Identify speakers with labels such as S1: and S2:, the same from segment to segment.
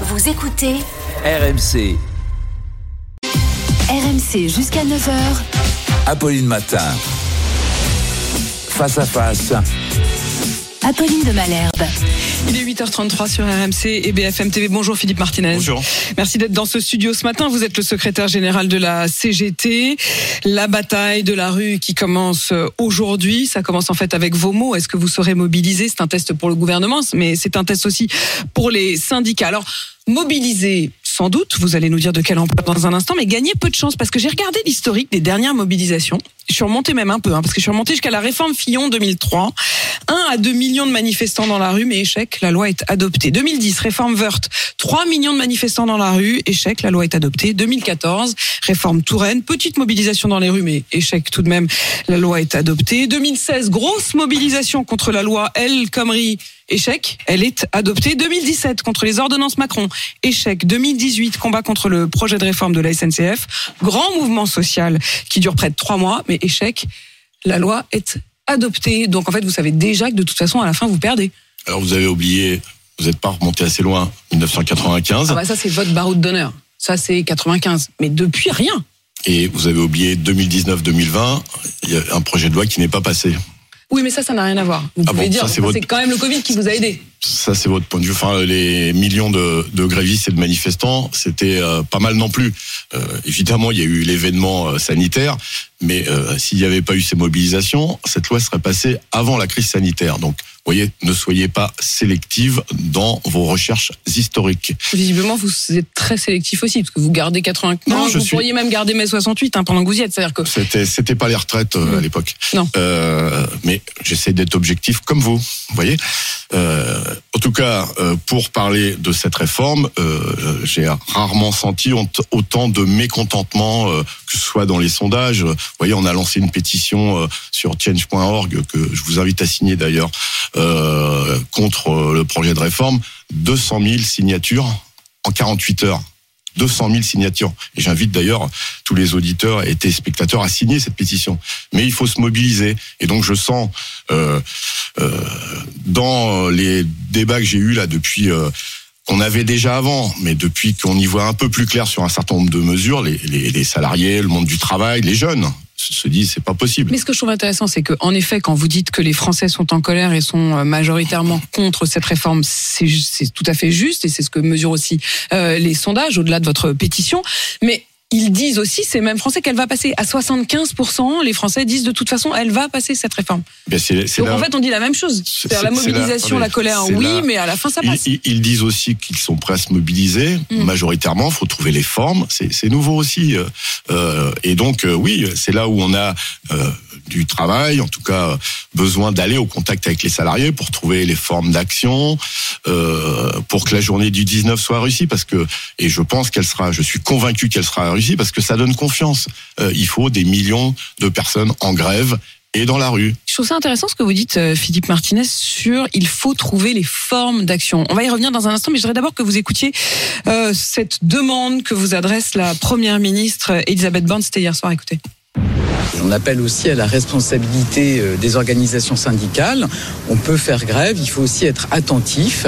S1: Vous écoutez
S2: RMC,
S1: RMC jusqu'à 9h.
S2: Apolline Matin. Face à face.
S1: Apolline de Malherbe.
S3: Il est 8h33 sur RMC et BFM TV. Bonjour Philippe Martinez.
S4: Bonjour.
S3: Merci d'être dans ce studio ce matin. Vous êtes le secrétaire général de la CGT. La bataille de la rue qui commence aujourd'hui. Ça commence en fait avec vos mots. Est-ce que vous serez mobilisé? C'est un test pour le gouvernement, mais c'est un test aussi pour les syndicats. Alors, mobiliser, sans doute, vous allez nous dire de quelle ampleur dans un instant, mais gagner peu de chance parce que j'ai regardé l'historique des dernières mobilisations. Je suis remonté même un peu, hein, parce que je suis remonté jusqu'à la réforme Fillon 2003. 1 à 2 millions de manifestants dans la rue, mais échec, la loi est adoptée. 2010, réforme Wörth, 3 millions de manifestants dans la rue, échec, la loi est adoptée. 2014, réforme Touraine, petite mobilisation dans les rues, mais échec tout de même, la loi est adoptée. 2016, grosse mobilisation contre la loi El Khomri, échec, elle est adoptée. 2017, contre les ordonnances Macron, échec. 2018, combat contre le projet de réforme de la SNCF, grand mouvement social qui dure près de trois mois, mais échec, la loi est adoptée. Donc en fait, vous savez déjà que de toute façon, à la fin, vous perdez.
S4: Alors vous avez oublié, vous n'êtes pas remonté assez loin, 1995,
S3: Ah bah ça, c'est votre baroud d'honneur. Ça, c'est 95. Mais depuis, rien.
S4: et vous avez oublié 2019-2020, il y a un projet de loi qui n'est pas passé.
S3: Oui, mais ça, ça n'a rien à voir. Vous
S4: Ah
S3: pouvez
S4: bon,
S3: dire,
S4: c'est votre-
S3: quand même le Covid qui vous a aidé.
S4: Ça, c'est votre point de vue. Enfin, les millions de, de grévistes et de manifestants, c'était euh, pas mal non plus. Euh, évidemment, il y a eu l'événement euh, sanitaire, mais s'il n'y avait pas eu ces mobilisations, cette loi serait passée avant la crise sanitaire. Donc, voyez, ne soyez pas sélective dans vos recherches historiques.
S3: Visiblement, vous êtes très sélectif aussi, parce que vous gardez 80.
S4: Non, je
S3: vous
S4: suis-
S3: pourriez même garder mai 68 hein, pendant que vous y êtes. C'est-à-dire que
S4: C'était, c'était pas les retraites euh, à l'époque.
S3: Non.
S4: Euh, mais j'essaie d'être objectif comme vous. Vous voyez. Euh, en tout cas, pour parler de cette réforme, j'ai rarement senti autant de mécontentement, que ce soit dans les sondages. Vous voyez, on a lancé une pétition sur change.org que je vous invite à signer d'ailleurs euh, contre le projet de réforme. 200 000 signatures en 48 heures. 200 000 signatures. Et j'invite d'ailleurs tous les auditeurs et téléspectateurs à signer cette pétition. Mais il faut se mobiliser. Et donc je sens euh, euh, dans les débats que j'ai eus là depuis euh, qu'on avait déjà avant, mais depuis qu'on y voit un peu plus clair sur un certain nombre de mesures, les, salariés, le monde du travail, les jeunes se se disent c'est pas possible.
S3: Mais ce que je trouve intéressant, c'est que, en effet, quand vous dites que les Français sont en colère et sont euh, majoritairement contre cette réforme, c'est tout à fait juste et c'est ce que mesurent aussi euh, les sondages au-delà de votre pétition. Mais ils disent aussi, ces mêmes Français, qu'elle va passer à 75%. Les Français disent de toute façon, elle va passer cette réforme.
S4: Ben,
S3: Donc
S4: là-
S3: en fait, on dit la même chose.
S4: C'est-
S3: la
S4: là-
S3: mobilisation, la, colère, oui,
S4: là-
S3: mais à la fin, ça passe.
S4: ils- ils disent aussi qu'ils sont prêts à se mobiliser
S3: Mm.
S4: majoritairement. Il faut trouver les formes. C'est nouveau aussi. euh, euh, et donc, euh, oui, c'est là où on a euh, du travail, en tout cas besoin d'aller au contact avec les salariés pour trouver les formes d'action, euh, pour que la journée du 19 soit réussie. Parce que, et je pense qu'elle sera, je suis convaincu qu'elle sera réussie parce que ça donne confiance. Euh, il faut des millions de personnes en grève et dans la rue.
S3: Je trouve ça intéressant ce que vous dites, euh, Philippe Martinez, sur il faut trouver les formes d'action. On va y revenir dans un instant, mais je voudrais d'abord que vous écoutiez cette demande que vous adresse la Première ministre Elisabeth Borne. C'était hier soir, écoutez.
S5: On appelle aussi à la responsabilité euh, des organisations syndicales. On peut faire grève, il faut aussi être attentif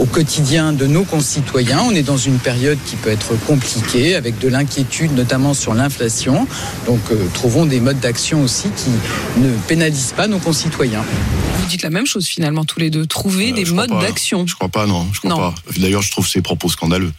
S5: au quotidien de nos concitoyens. On est dans une période qui peut être compliquée, avec de l'inquiétude, notamment sur l'inflation. Donc, euh, trouvons des modes d'action aussi qui ne pénalisent pas nos concitoyens.
S3: Vous dites la même chose finalement tous les deux. Trouver
S4: Euh,
S3: des modes d'action.
S4: Je crois pas, non. Je crois
S3: Non.
S4: pas. D'ailleurs, je trouve ces propos scandaleux.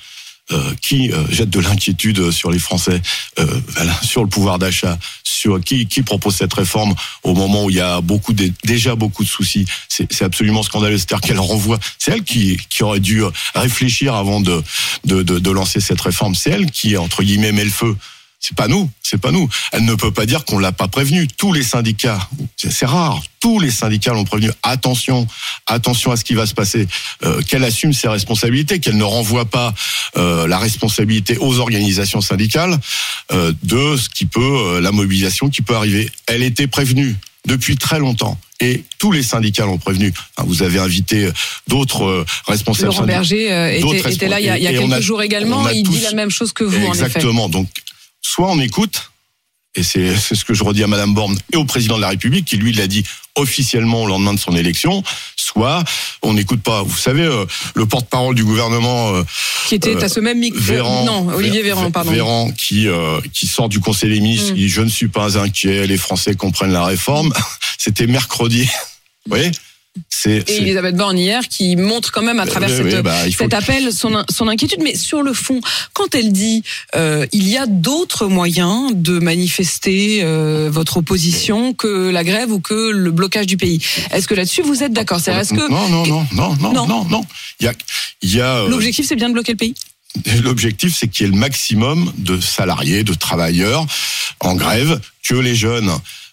S4: Euh, qui euh, jette de l'inquiétude sur les Français, euh, voilà, sur le pouvoir d'achat, sur qui, qui propose cette réforme au moment où il y a beaucoup de- déjà beaucoup de soucis. C'est absolument scandaleux. C'est-à-dire qu'elle renvoie. C'est elle qui, qui aurait dû réfléchir avant de, de, de, de lancer cette réforme. C'est elle qui entre guillemets met le feu. C'est pas nous, c'est pas nous. Elle ne peut pas dire qu'on l'a pas prévenu. Tous les syndicats, c'est rare, tous les syndicats l'ont prévenu. Attention, attention à ce qui va se passer. Euh, qu'elle assume ses responsabilités, qu'elle ne renvoie pas euh, la responsabilité aux organisations syndicales euh, de ce qui peut, la mobilisation qui peut arriver. Elle était prévenue depuis très longtemps. Et tous les syndicats l'ont prévenu. Enfin, Vous avez invité d'autres responsables
S3: Laurent. Berger était, était là il y a, il y a
S4: et on
S3: quelques
S4: a-
S3: jours également. Il dit la même chose que vous, en effet.
S4: Exactement. Donc, soit on écoute, et c'est ce que je redis à Madame Borne et au président de la République, qui lui l'a dit officiellement au lendemain de son élection, soit on n'écoute pas. Vous savez, euh, le porte-parole du gouvernement, euh,
S3: Qui était à ce même micro.
S4: Véran,
S3: non, Olivier
S4: Vé-
S3: Véran, pardon.
S4: Véran qui euh, qui sort du Conseil des ministres,
S3: Mm.
S4: qui dit je ne suis pas inquiet, les Français comprennent la réforme. C'était mercredi. Vous voyez? C'est
S3: Et Elisabeth Borne hier qui montre quand même à travers
S4: oui,
S3: cette,
S4: oui, bah,
S3: cet appel son, son inquiétude. Mais sur le fond, quand elle dit euh, il y a d'autres moyens de manifester euh, votre opposition que la grève ou que le blocage du pays, est-ce que là-dessus vous êtes d'accord? C'est-à-dire, Est-ce que
S4: Non, non, non, non, non,
S3: Non.
S4: non, non. Il y a, il y a euh,
S3: l'objectif c'est bien de bloquer le pays?
S4: l'objectif, c'est qu'il y ait le maximum de salariés, de travailleurs en grève, que les jeunes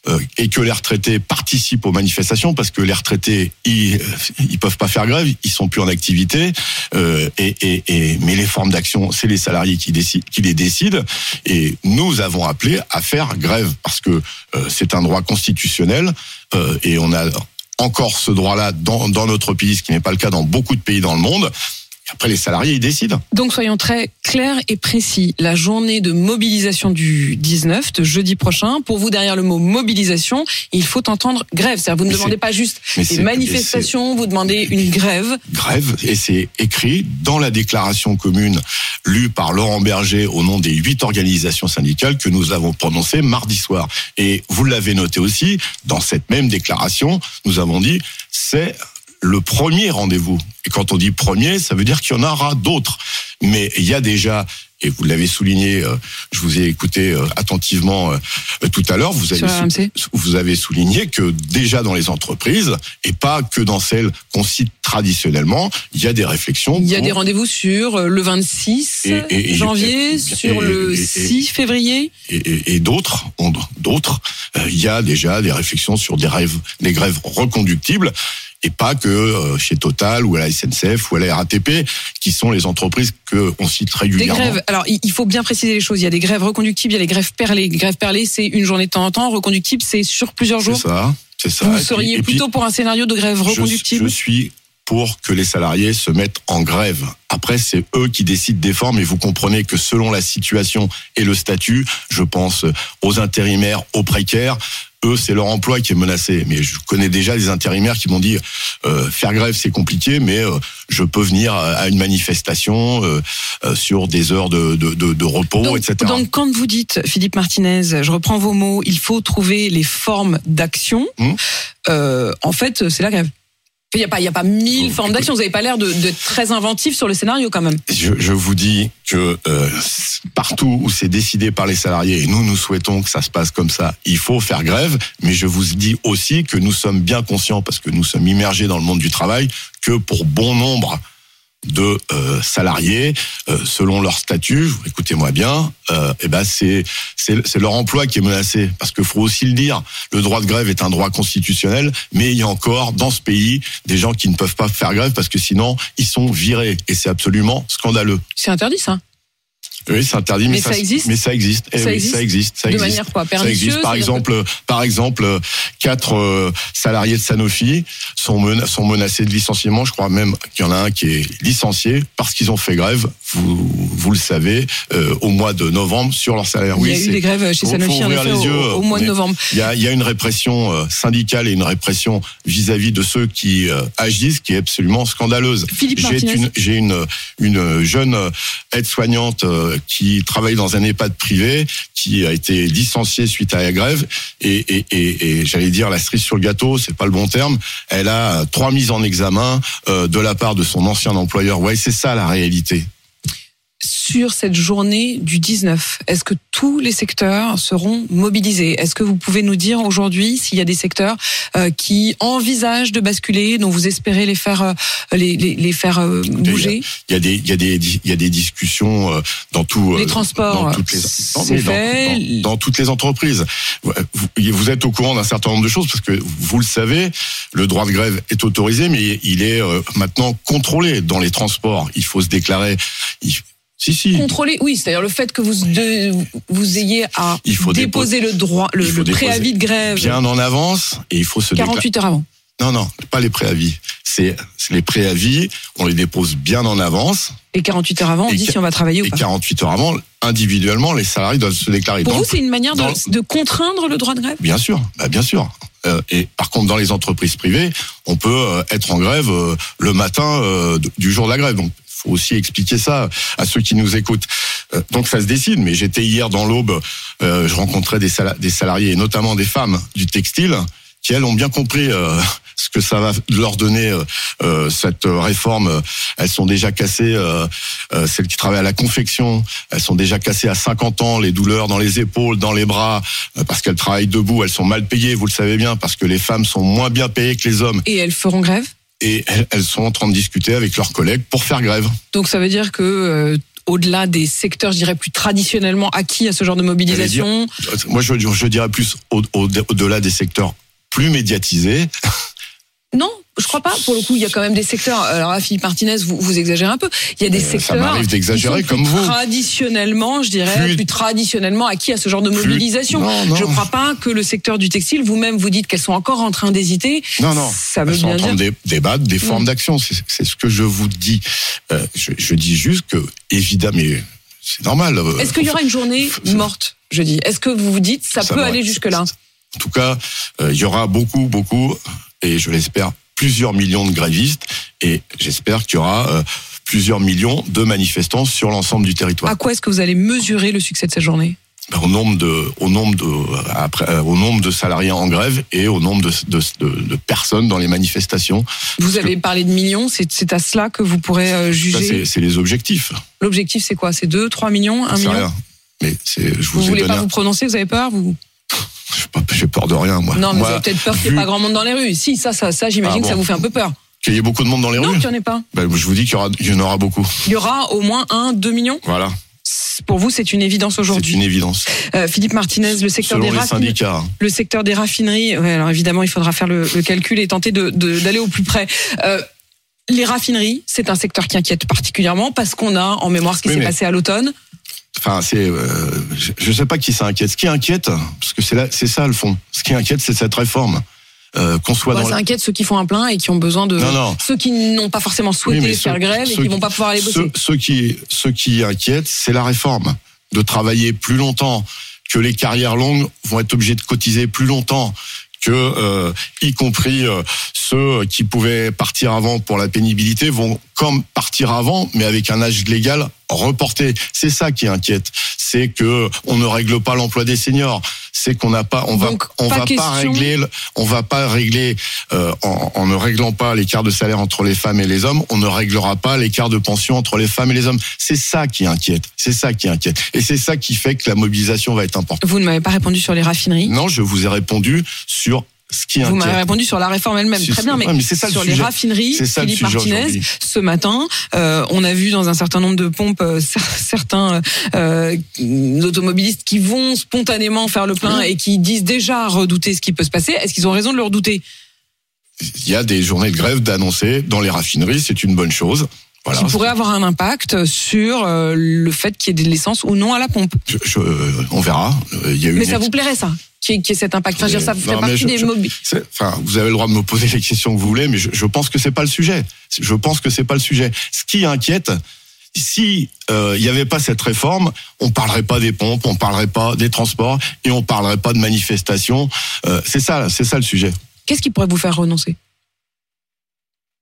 S4: euh, et que les retraités participent aux manifestations, parce que les retraités, ils, euh, ils peuvent pas faire grève, ils sont plus en activité, euh, et, et, et mais les formes d'action, c'est les salariés qui décident, qui les décident, et nous avons appelé à faire grève parce que euh, c'est un droit constitutionnel euh, et on a encore ce droit-là dans, dans notre pays, ce qui n'est pas le cas dans beaucoup de pays dans le monde. Après, les salariés, ils décident.
S3: Donc soyons très clairs et précis. La journée de mobilisation du 19, de jeudi prochain, pour vous derrière le mot mobilisation, il faut entendre grève. C'est-à-dire vous ne
S4: Mais
S3: demandez pas juste des manifestations, vous demandez une grève.
S4: grève et c'est écrit dans la déclaration commune lue par Laurent Berger au nom des huit organisations syndicales que nous avons prononcée mardi soir. Et vous l'avez noté aussi, dans cette même déclaration, nous avons dit c'est le premier rendez-vous. Et quand on dit premier, ça veut dire qu'il y en aura d'autres. Mais il y a déjà et vous l'avez souligné, euh, je vous ai écouté euh, attentivement euh, tout à l'heure, vous avez, vous avez souligné que déjà dans les entreprises, et pas que dans celles qu'on cite traditionnellement, il y a des réflexions.
S3: Il y a
S4: pour-
S3: des rendez-vous sur le 26
S4: Et- et- et-
S3: janvier, sur le
S4: et- et-
S3: 6 février.
S4: et, d'autres, d'autres, il y a déjà des réflexions sur des rêves, des grèves reconductibles. Et pas que euh, chez Total ou à la SNCF ou à la RATP, qui sont les entreprises que on cite
S3: Des
S4: régulièrement.
S3: grèves. Alors, il faut bien préciser les choses. Il y a des grèves reconductibles, il y a les grèves perlées. Les grèves perlées, c'est une journée de temps en temps. Reconductible, c'est sur plusieurs
S4: C'est
S3: jours.
S4: ça, c'est ça.
S3: Vous seriez
S4: puis,
S3: plutôt pour un scénario de grève
S4: je-
S3: reconductible?
S4: je suis pour que les salariés se mettent en grève. Après, c'est eux qui décident des formes et vous comprenez que selon la situation et le statut, je pense aux intérimaires, aux précaires, eux, c'est leur emploi qui est menacé. Mais je connais déjà des intérimaires qui m'ont dit euh, faire grève, c'est compliqué, mais euh, je peux venir à une manifestation euh, sur des heures de, de, de, de repos,
S3: donc,
S4: etc.
S3: donc, quand vous dites, Philippe Martinez, je reprends vos mots, il faut trouver les formes d'action.
S4: Hum.
S3: en fait, c'est la grève. Il n'y a pas, il y a pas mille formes d'action. Vous n'avez pas l'air de- d'être très inventif sur le scénario quand même.
S4: je, je vous dis que euh, partout où c'est décidé par les salariés, et nous, nous souhaitons que ça se passe comme ça, il faut faire grève, mais je vous dis aussi que nous sommes bien conscients, parce que nous sommes immergés dans le monde du travail, que pour bon nombre de euh, salariés, euh, selon leur statut, écoutez-moi bien, euh, eh ben c'est c'est c'est leur emploi qui est menacé parce que faut aussi le dire, le droit de grève est un droit constitutionnel, mais il y a encore dans ce pays des gens qui ne peuvent pas faire grève parce que sinon ils sont virés et c'est absolument scandaleux.
S3: C'est interdit ça.
S4: Oui, c'est interdit, mais,
S3: Mais ça existe
S4: Mais ça existe. Eh
S3: Ça
S4: oui,
S3: existe
S4: ça existe. Ça
S3: De
S4: existe.
S3: manière quoi
S4: Ça existe. Par exemple, par exemple, quatre euh, salariés de Sanofi sont, mena- sont menacés de licenciement. Je crois même qu'il y en a un qui est licencié parce qu'ils ont fait grève. Vous, vous le savez, euh, au mois de novembre sur leur salaire.
S3: Il y a
S4: oui,
S3: eu des grèves chez Sanofi en effet,
S4: les
S3: au,
S4: yeux,
S3: au mois de novembre.
S4: il y a, il y a une répression euh, syndicale et une répression vis-à-vis de ceux qui euh, agissent qui est absolument scandaleuse. J'ai une, j'ai une, une jeune aide-soignante euh, qui travaille dans un EHPAD privé qui a été licenciée suite à la grève et, et, et, et j'allais dire la cerise sur le gâteau, c'est pas le bon terme. Elle a trois mises en examen de la part de son ancien employeur. Ouais, c'est ça la réalité.
S3: Sur cette journée du 19 Est-ce que tous les secteurs seront mobilisés? Est-ce que vous pouvez nous dire aujourd'hui s'il y a des secteurs euh, qui envisagent de basculer, dont vous espérez les faire, euh, les, les, les faire euh, bouger?
S4: Il y a des, il y a des, il y a des discussions euh, dans tout. euh,
S3: Les transports,
S4: dans toutes les, non, dans-
S3: fait.
S4: dans- dans toutes les entreprises. Vous, vous êtes au courant d'un certain nombre de choses parce que vous le savez, le droit de grève est autorisé, mais il est euh, maintenant contrôlé dans les transports. Il faut se déclarer. il- si, si.
S3: Contrôler, oui, c'est-à-dire le fait que vous de- vous ayez à
S4: Il faut
S3: déposer le droit, le, préavis de grève
S4: Bien en avance et il faut se déclarer.
S3: 48 heures avant.
S4: Non, non, pas les préavis. C'est les préavis, on les dépose bien en avance
S3: Et 48 heures avant, on
S4: Et
S3: dit si on va travailler ou
S4: et
S3: pas.
S4: 48 heures avant, individuellement, les salariés doivent se déclarer.
S3: Pour
S4: Dans
S3: vous, c'est une manière de, de contraindre le droit de grève?
S4: Bien sûr, bah bien sûr. Euh, et par contre, dans les entreprises privées, on peut euh, être en grève euh, le matin du jour de la grève. Donc, faut aussi expliquer ça à ceux qui nous écoutent. Euh, donc ça se décide. Mais j'étais hier dans l'Aube, euh, je rencontrais des, sala- des salariés et notamment des femmes du textile qui elles ont bien compris euh, ce que ça va leur donner cette réforme. Elles sont déjà cassées, celles qui travaillent à la confection, elles sont déjà cassées à 50 ans, les douleurs dans les épaules, dans les bras, parce qu'elles travaillent debout, elles sont mal payées, vous le savez bien, parce que les femmes sont moins bien payées que les hommes,
S3: Et elles feront grève?
S4: Et elles, sont en train de discuter avec leurs collègues pour faire grève.
S3: Donc ça veut dire que euh, au-delà des secteurs, je dirais plus traditionnellement acquis à ce genre de mobilisation,
S4: Moi, je, je dirais plus au- au- au-delà des secteurs plus médiatisés.
S3: Non, je crois pas. Pour le coup, il y a quand même des secteurs. Alors, là, Philippe Martinez, vous, vous exagérez un peu. Il y a des
S4: Euh, ça
S3: secteurs.
S4: m'arrive d'exagérer comme vous.
S3: Traditionnellement, je dirais, plus,
S4: Plus-
S3: traditionnellement acquis à ce genre de mobilisation.
S4: Non, non.
S3: Je crois pas que le secteur du textile, vous-même, vous dites qu'elles sont encore en train d'hésiter.
S4: Non, non.
S3: Ça veut
S4: Elles sont
S3: bien
S4: en train de dé- débattre des formes
S3: Mm.
S4: d'action. C'est ce que je vous dis. Euh, je, je dis juste que, évidemment, c'est normal. euh,
S3: Est-ce qu'il y aura une journée
S4: Ça-
S3: morte, je dis? Est-ce que vous vous dites ça,
S4: ça
S3: peut aller jusque-là?
S4: En tout cas, euh, il y aura beaucoup, beaucoup, et je l'espère, plusieurs millions de grévistes, et j'espère qu'il y aura euh, plusieurs millions de manifestants sur l'ensemble du territoire.
S3: À quoi est-ce que vous allez mesurer le succès de cette journée?
S4: Ben, au nombre de, au nombre de, après, euh, au nombre de salariés en grève et au nombre de, de, de- de personnes dans les manifestations.
S3: Vous avez parlé de millions, c'est à cela que vous pourrez euh,
S4: Ça,
S3: juger?
S4: c'est les objectifs.
S3: L'objectif, c'est quoi? C'est 2, 3 millions 1
S4: C'est
S3: million?
S4: rien. Mais je
S3: Vous
S4: vous, ai
S3: voulez
S4: donné.
S3: pas vous prononcer? Vous avez peur? Vous
S4: J'ai peur de rien, moi.
S3: Non, mais
S4: Moi,
S3: vous avez peut-être peur qu'il n'y ait pas grand monde dans les rues. Si, ça, ça, ça j'imagine
S4: Ah
S3: que ça vous fait un peu peur.
S4: Qu'il y ait beaucoup de monde dans les
S3: Non,
S4: rues.
S3: qu'il n'y en ait pas.
S4: Ben, je vous dis qu'il y, en aura beaucoup.
S3: Il y aura au moins 1, 2 millions
S4: Voilà.
S3: Pour vous, c'est une évidence
S4: C'est
S3: aujourd'hui.
S4: une évidence.
S3: Euh, Philippe Martinez, le secteur,
S4: Selon
S3: des raffineries, le secteur des raffineries, ouais, alors évidemment, il faudra faire le, le calcul et tenter de- de- d'aller au plus près. Euh, les raffineries, c'est un secteur qui inquiète particulièrement parce qu'on a en mémoire ce qui
S4: Oui,
S3: s'est
S4: mais-
S3: passé à l'automne.
S4: Enfin, c'est, euh, je ne sais pas qui ça inquiète. Ce qui inquiète, parce que c'est là, c'est ça le fond. Ce qui inquiète, c'est cette réforme. Euh, qu'on soit
S3: Ouais,
S4: dans
S3: ça inquiète ceux qui font un plein et qui ont besoin de.
S4: Non, non.
S3: Ceux qui n'ont pas forcément souhaité
S4: Oui,
S3: faire
S4: ceux-
S3: grève et
S4: ceux
S3: qui vont pas pouvoir aller bosser.
S4: Ceux, ceux qui, ceux qui inquiètent, c'est la réforme. De travailler plus longtemps, que les carrières longues vont être obligées de cotiser plus longtemps, que euh, y compris euh, ceux qui pouvaient partir avant pour la pénibilité vont comme partir avant, mais avec un âge légal reporté. C'est ça qui inquiète. C'est que on ne règle pas l'emploi des seniors. C'est qu'on n'a pas, on va,
S3: Donc,
S4: on
S3: pas
S4: va
S3: question-
S4: pas régler, le- on va pas régler euh, en, en ne réglant pas l'écart de salaire entre les femmes et les hommes, on ne réglera pas l'écart de pension entre les femmes et les hommes. C'est ça qui inquiète. C'est ça qui inquiète. Et c'est ça qui fait que la mobilisation va être importante.
S3: Vous ne m'avez pas répondu sur les raffineries.
S4: Non, je vous ai répondu sur ce qui
S3: Vous m'avez répondu sur la réforme elle-même.
S4: Si,
S3: Très bien, mais,
S4: le
S3: sur les raffineries,
S4: ça
S3: Philippe Martinez, ce matin, euh, on a vu dans un certain nombre de pompes euh, cer- certains euh, automobilistes qui vont spontanément faire le plein et qui disent déjà redouter ce qui peut se passer. Est-ce qu'ils ont raison de le redouter?
S4: Il y a des journées de grève d'annoncer dans les raffineries, c'est une bonne chose. Voilà.
S3: Qui pourrait avoir un impact sur le fait qu'il y ait de l'essence ou non à la pompe.
S4: Je- je- on verra. Il y a eu
S3: Mais
S4: une
S3: ça vous plairait ça? Qu'il y ait cet impact Enfin, je veux dire, ça fait
S4: Non,
S3: partie
S4: je-
S3: des
S4: je-
S3: mobiles.
S4: Enfin, vous avez le droit de me poser les questions que vous voulez, mais je, je pense que c'est pas le sujet. Je pense que c'est pas le sujet. Ce qui inquiète, si euh, il y avait pas cette réforme, on parlerait pas des pompes, on parlerait pas des transports et on parlerait pas de manifestations. Euh, c'est ça, c'est ça le sujet.
S3: Qu'est-ce qui pourrait vous faire renoncer?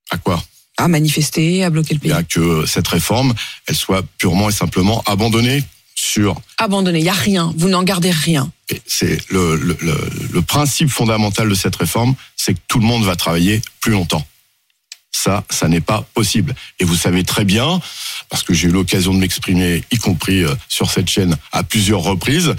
S4: À quoi?
S3: À manifester, à bloquer le
S4: y
S3: pays
S4: a que cette réforme, elle soit purement et simplement abandonnée sur
S3: Abandonner, il n'y a rien. Vous n'en gardez rien.
S4: C'est le, le, le, le principe fondamental de cette réforme, c'est que tout le monde va travailler plus longtemps. Ça, ça n'est pas possible. Et vous savez très bien, parce que j'ai eu l'occasion de m'exprimer, y compris euh, sur cette chaîne, à plusieurs reprises,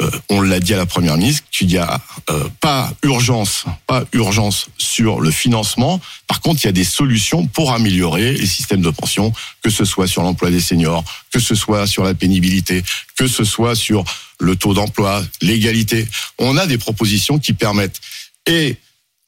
S4: euh, on l'a dit à la première ministre, qu'il n'y a euh, pas urgence, pas urgence sur le financement. Par contre, il y a des solutions pour améliorer les systèmes de pension, que ce soit sur l'emploi des seniors, que ce soit sur la pénibilité, que ce soit sur le taux d'emploi, l'égalité. On a des propositions qui permettent, et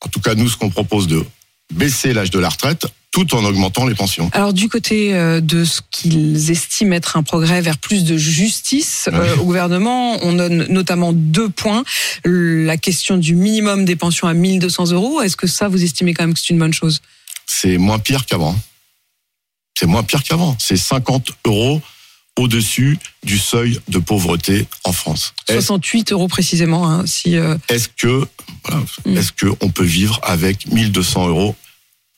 S4: en tout cas nous, ce qu'on propose de baisser l'âge de la retraite tout en augmentant les pensions.
S3: Alors du côté euh, de ce qu'ils estiment être un progrès vers plus de justice euh, au gouvernement, on donne notamment deux points. La question du minimum des pensions à 1200 euros, est-ce que ça vous estimez quand même que c'est une bonne chose?
S4: C'est moins pire qu'avant. C'est moins pire qu'avant. C'est 50 euros au-dessus du seuil de pauvreté en France. Est-ce
S3: 68 euros précisément, hein, si euh,
S4: est-ce que voilà,
S3: Mm.
S4: est-ce que on peut vivre avec 1200 euros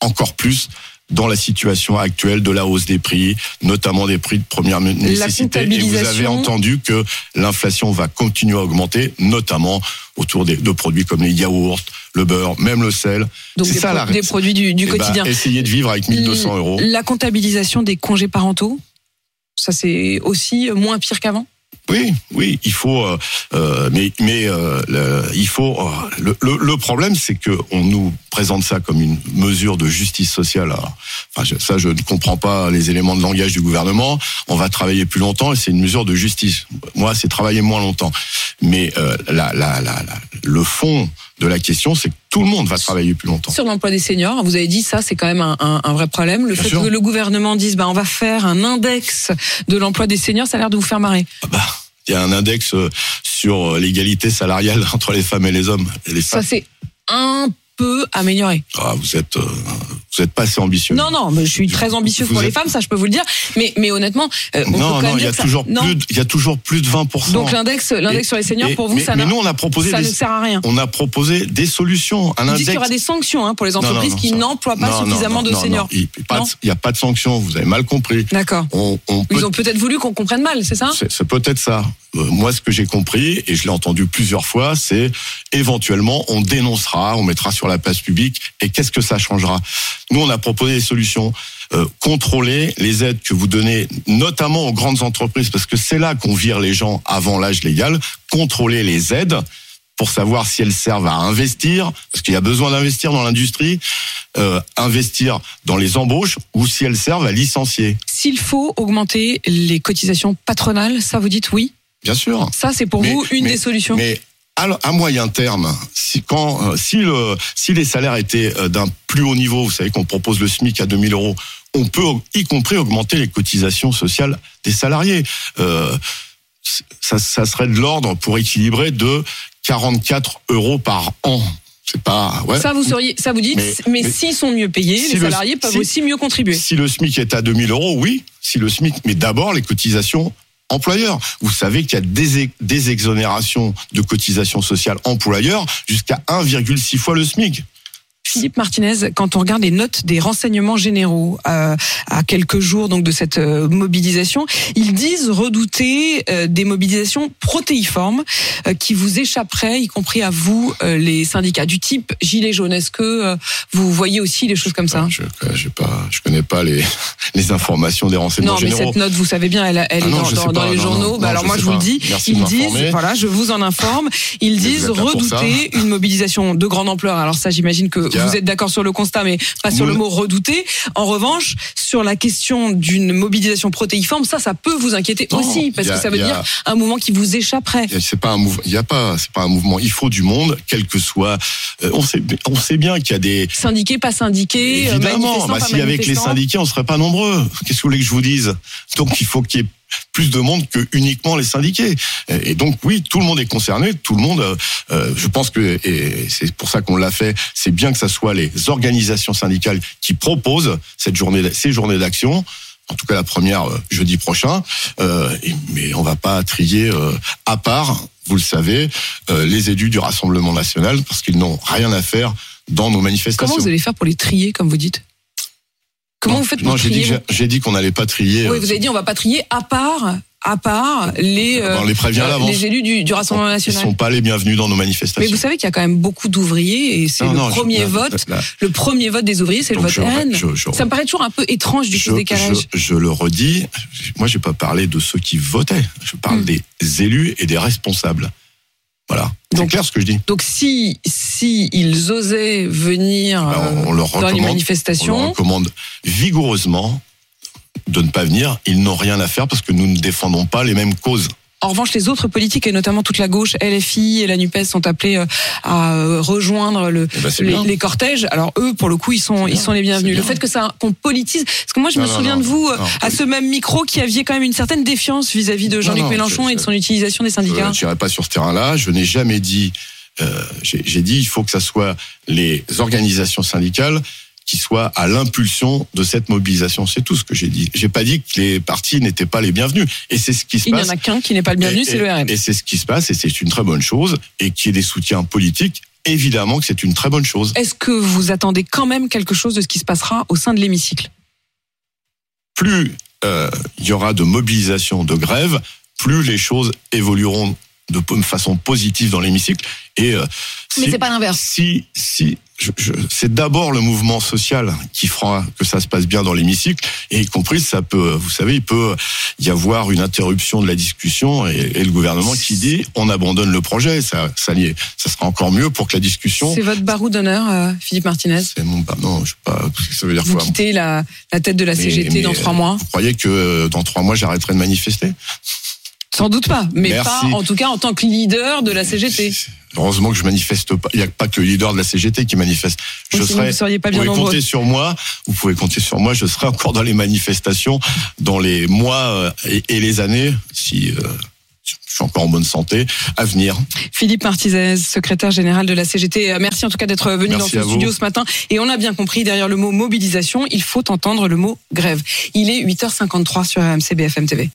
S4: encore plus dans la situation actuelle de la hausse des prix, notamment des prix de première nécessité? Et vous avez entendu que l'inflation va continuer à augmenter, notamment autour des, de produits comme les yaourts, le beurre, même le sel.
S3: Donc
S4: C'est
S3: des,
S4: ça,
S3: pro-
S4: la-
S3: des produits du, du
S4: Eh ben,
S3: quotidien.
S4: essayez de vivre avec 1200 euros.
S3: La comptabilisation des congés parentaux, ça c'est aussi moins pire qu'avant?
S4: Oui, oui, il faut, euh, euh, mais euh, le, il faut. le, problème, c'est que on nous présente ça comme une mesure de justice sociale. Ça, je ne comprends pas les éléments de langage du gouvernement. On va travailler plus longtemps et c'est une mesure de justice. Moi, c'est travailler moins longtemps. Mais la, la, la- le fond de la question, c'est que tout le monde va travailler plus longtemps.
S3: Sur l'emploi des seniors, vous avez dit ça, c'est quand même un, un- un vrai problème. Le
S4: Bien
S3: fait
S4: sûr.
S3: que le gouvernement dise, bah, on va faire un index de l'emploi des seniors, ça a l'air de vous faire marrer.
S4: Ah bah, il y a un index euh, sur euh, l'égalité salariale entre les femmes et les hommes. Et les
S3: Ça c'est un peu amélioré.
S4: Ah, vous êtes, euh, vous êtes pas assez ambitieux.
S3: Non, non, mais je suis très ambitieuse
S4: Vous
S3: pour les femmes, ça je peux vous le dire. Mais, mais honnêtement, euh, on peut
S4: Non, il y a
S3: ça-
S4: toujours
S3: non.
S4: plus, de, il y a toujours plus de 20%.
S3: Donc l'index, l'index sur les seniors,
S4: et-
S3: pour vous,
S4: mais,
S3: ça,
S4: mais nous, on a proposé
S3: ça
S4: des,
S3: ne sert à rien.
S4: on a proposé des solutions. Un
S3: dit
S4: index.
S3: qu'il y aura des sanctions hein, pour les entreprises qui n'emploient pas suffisamment de seniors.
S4: non, Il n'y a, pas de-
S3: Non
S4: il y a pas de sanctions. Vous avez mal compris.
S3: D'accord. Ils ont peut-être voulu qu'on comprenne mal, c'est ça?
S4: C'est peut-être ça. Euh, moi, ce que j'ai compris, et je l'ai entendu plusieurs fois, c'est éventuellement, on dénoncera, on mettra sur la place publique, et qu'est-ce que ça changera? Nous, on a proposé des solutions. Euh, contrôler les aides que vous donnez, notamment aux grandes entreprises, parce que c'est là qu'on vire les gens avant l'âge légal. Contrôler les aides pour savoir si elles servent à investir, parce qu'il y a besoin d'investir dans l'industrie, euh, investir dans les embauches, ou si elles servent à licencier.
S3: S'il faut augmenter les cotisations patronales, ça vous dites oui?
S4: Bien sûr.
S3: Ça, c'est pour
S4: Mais-
S3: vous une
S4: mais-
S3: des solutions
S4: Mais à, à moyen terme, si quand euh, si le si les salaires étaient euh, d'un plus haut niveau, vous savez qu'on propose le SMIC à 2000 euros, on peut y compris augmenter les cotisations sociales des salariés. Euh, ça, ça serait de l'ordre pour équilibrer de 44 euros par an. C'est pas ouais.
S3: Ça, vous seriez, ça vous dites, mais,
S4: Mais- mais-
S3: s'ils sont mieux payés,
S4: si
S3: les
S4: le-
S3: salariés peuvent
S4: si-
S3: aussi mieux contribuer.
S4: Si le SMIC est à 2000 euros, oui. Si le SMIC, mais d'abord les cotisations employeurs. Vous savez qu'il y a des, des exonérations de cotisations sociales employeurs jusqu'à 1,6 fois le SMIC.
S3: Philippe Martinez, quand on regarde les notes des renseignements généraux euh, à quelques jours donc de cette euh, mobilisation, ils disent redouter euh, des mobilisations protéiformes euh, qui vous échapperaient, y compris à vous, euh, les syndicats du type gilet jaune. Est-ce que euh, vous voyez aussi des choses comme ça?
S4: Je, je, pas, je connais pas les, les informations des renseignements
S3: Non, mais
S4: généraux.
S3: cette note, vous savez bien, elle, elle
S4: Ah
S3: est
S4: non,
S3: dans, dans- les
S4: non,
S3: journaux. bah alors moi, je vous le dis,
S4: Merci
S3: ils disent, voilà, je vous en informe, ils disent redouter une mobilisation de grande ampleur. Alors ça, j'imagine que vous êtes d'accord sur le constat, mais pas sur le mot redouter. En revanche, sur la question d'une mobilisation protéiforme, ça, ça peut vous inquiéter
S4: Non,
S3: aussi, parce
S4: a-
S3: que ça veut
S4: a-
S3: dire un mouvement qui vous échapperait.
S4: C'est pas un mouvement. Il y a pas. C'est pas un mouvement. Il faut du monde, quel que soit. euh, on sait. On sait bien qu'il y a des.
S3: Syndiqué, pas syndiqué, euh,
S4: Évidemment. Bah, si avec les syndiqués, on serait pas nombreux. Qu'est-ce que vous voulez que je vous dise? Donc il faut qu'il y ait plus de monde que uniquement les syndiqués. Et donc oui, tout le monde est concerné, tout le monde. euh, euh, je pense que c'est pour ça qu'on l'a fait. C'est bien que ça soit les organisations syndicales qui proposent cette journée, ces journées d'action. En tout cas, la première euh, jeudi prochain. Mais on va pas trier à part. Vous le savez, les élus du Rassemblement national parce qu'ils n'ont rien à faire dans nos manifestations.
S3: Comment vous allez faire pour les trier, comme vous dites? Comment vous faites pour
S4: Non, j'ai dit,
S3: trier
S4: que j'ai- dit qu'on n'allait pas trier.
S3: Oui,
S4: euh,
S3: vous avez dit on va pas trier à part, à part les, euh,
S4: on les prévient
S3: euh, les élus du, du Rassemblement
S4: Ils
S3: national.
S4: sont pas les bienvenus dans nos
S3: Mais
S4: manifestations.
S3: vous savez qu'il y a quand même beaucoup d'ouvriers et c'est
S4: Non,
S3: le
S4: non,
S3: premier vote.
S4: là,
S3: Le premier vote des ouvriers, c'est le vote
S4: je-
S3: RN.
S4: je- je-
S3: Ça me paraît toujours un peu étrange du coup décalage.
S4: je, le redis, moi j'ai pas parlé de ceux qui votaient, je parle
S3: Hmm.
S4: des élus et des responsables. Voilà, c'est clair ce que je dis.
S3: Donc si si ils osaient venir
S4: Ben,
S3: euh,
S4: on, on leur
S3: dans les
S4: recommande, on leur
S3: manifestations,
S4: recommande vigoureusement de ne pas venir. Ils n'ont rien à faire parce que nous ne défendons pas les mêmes causes.
S3: En revanche les autres politiques et notamment toute la gauche, LFI et la Nupes sont appelés euh, à euh, rejoindre le,
S4: Eh ben,
S3: les, cortèges. Alors eux, pour le coup, ils sont
S4: C'est
S3: ils
S4: bien,
S3: sont les bienvenus. Le fait que ça qu'on politise, parce que moi je me
S4: Non,
S3: souviens
S4: non,
S3: de vous euh, à ce même micro qui aviez quand même une certaine défiance vis-à-vis de Jean-Luc Mélenchon
S4: je-
S3: et de
S4: je-
S3: son utilisation des
S4: Je
S3: syndicats.
S4: n'irai pas sur ce terrain-là. Je n'ai jamais dit. euh, J'ai j'ai dit il faut que ça soit les organisations syndicales qui soient à l'impulsion de cette mobilisation. C'est tout ce que j'ai dit. J'ai pas dit que les partis n'étaient pas les bienvenus. Et c'est ce qui se
S3: Il n'y
S4: passe.
S3: en a qu'un qui n'est pas le bienvenu, c'est le RN.
S4: Et c'est ce qui se passe, et c'est une très bonne chose, et qu'il y ait des soutiens politiques évidemment que c'est une très bonne chose.
S3: Est-ce que vous attendez quand même quelque chose de ce qui se passera au sein de l'hémicycle?
S4: Plus euh, il y aura de mobilisation, de grève, plus les choses évolueront de façon positive dans l'hémicycle. Et euh,
S3: Mais
S4: si-
S3: c'est pas l'inverse.
S4: Si, si, c'est d'abord le mouvement social qui fera que ça se passe bien dans l'hémicycle, et y compris ça peut, vous savez, il peut y avoir une interruption de la discussion et, et le gouvernement qui dit on abandonne le projet, ça, ça, y est, ça sera encore mieux pour que la discussion.
S3: C'est votre barou d'honneur, euh, Philippe Martinez?
S4: C'est mon, bah non, je sais pas, ça veut dire
S3: Vous
S4: quoi.
S3: quittez la, la tête de la CGT
S4: mais,
S3: dans trois mois?
S4: Vous croyez que euh, dans trois mois j'arrêterai de manifester?
S3: Sans doute pas, mais
S4: Merci.
S3: pas en tout cas en tant que leader de la CGT.
S4: Heureusement que je manifeste pas. Il n'y a pas que le leader de la CGT qui manifeste. Je
S3: Oui,
S4: serai.
S3: vous seriez pas bien
S4: vous pouvez
S3: nombreux.
S4: compter sur moi. Vous pouvez compter sur moi. Je serai encore dans les manifestations dans les mois euh, et, les années, si euh, je suis encore en bonne santé, à venir.
S3: Philippe Martinez, secrétaire général de la CGT. Euh, Merci en tout cas d'être venu
S4: Merci
S3: dans ce
S4: vous.
S3: studio ce matin. Et on a bien compris, derrière le mot mobilisation, il faut entendre le mot grève. Il est 8h53 sur RMC BFM TV.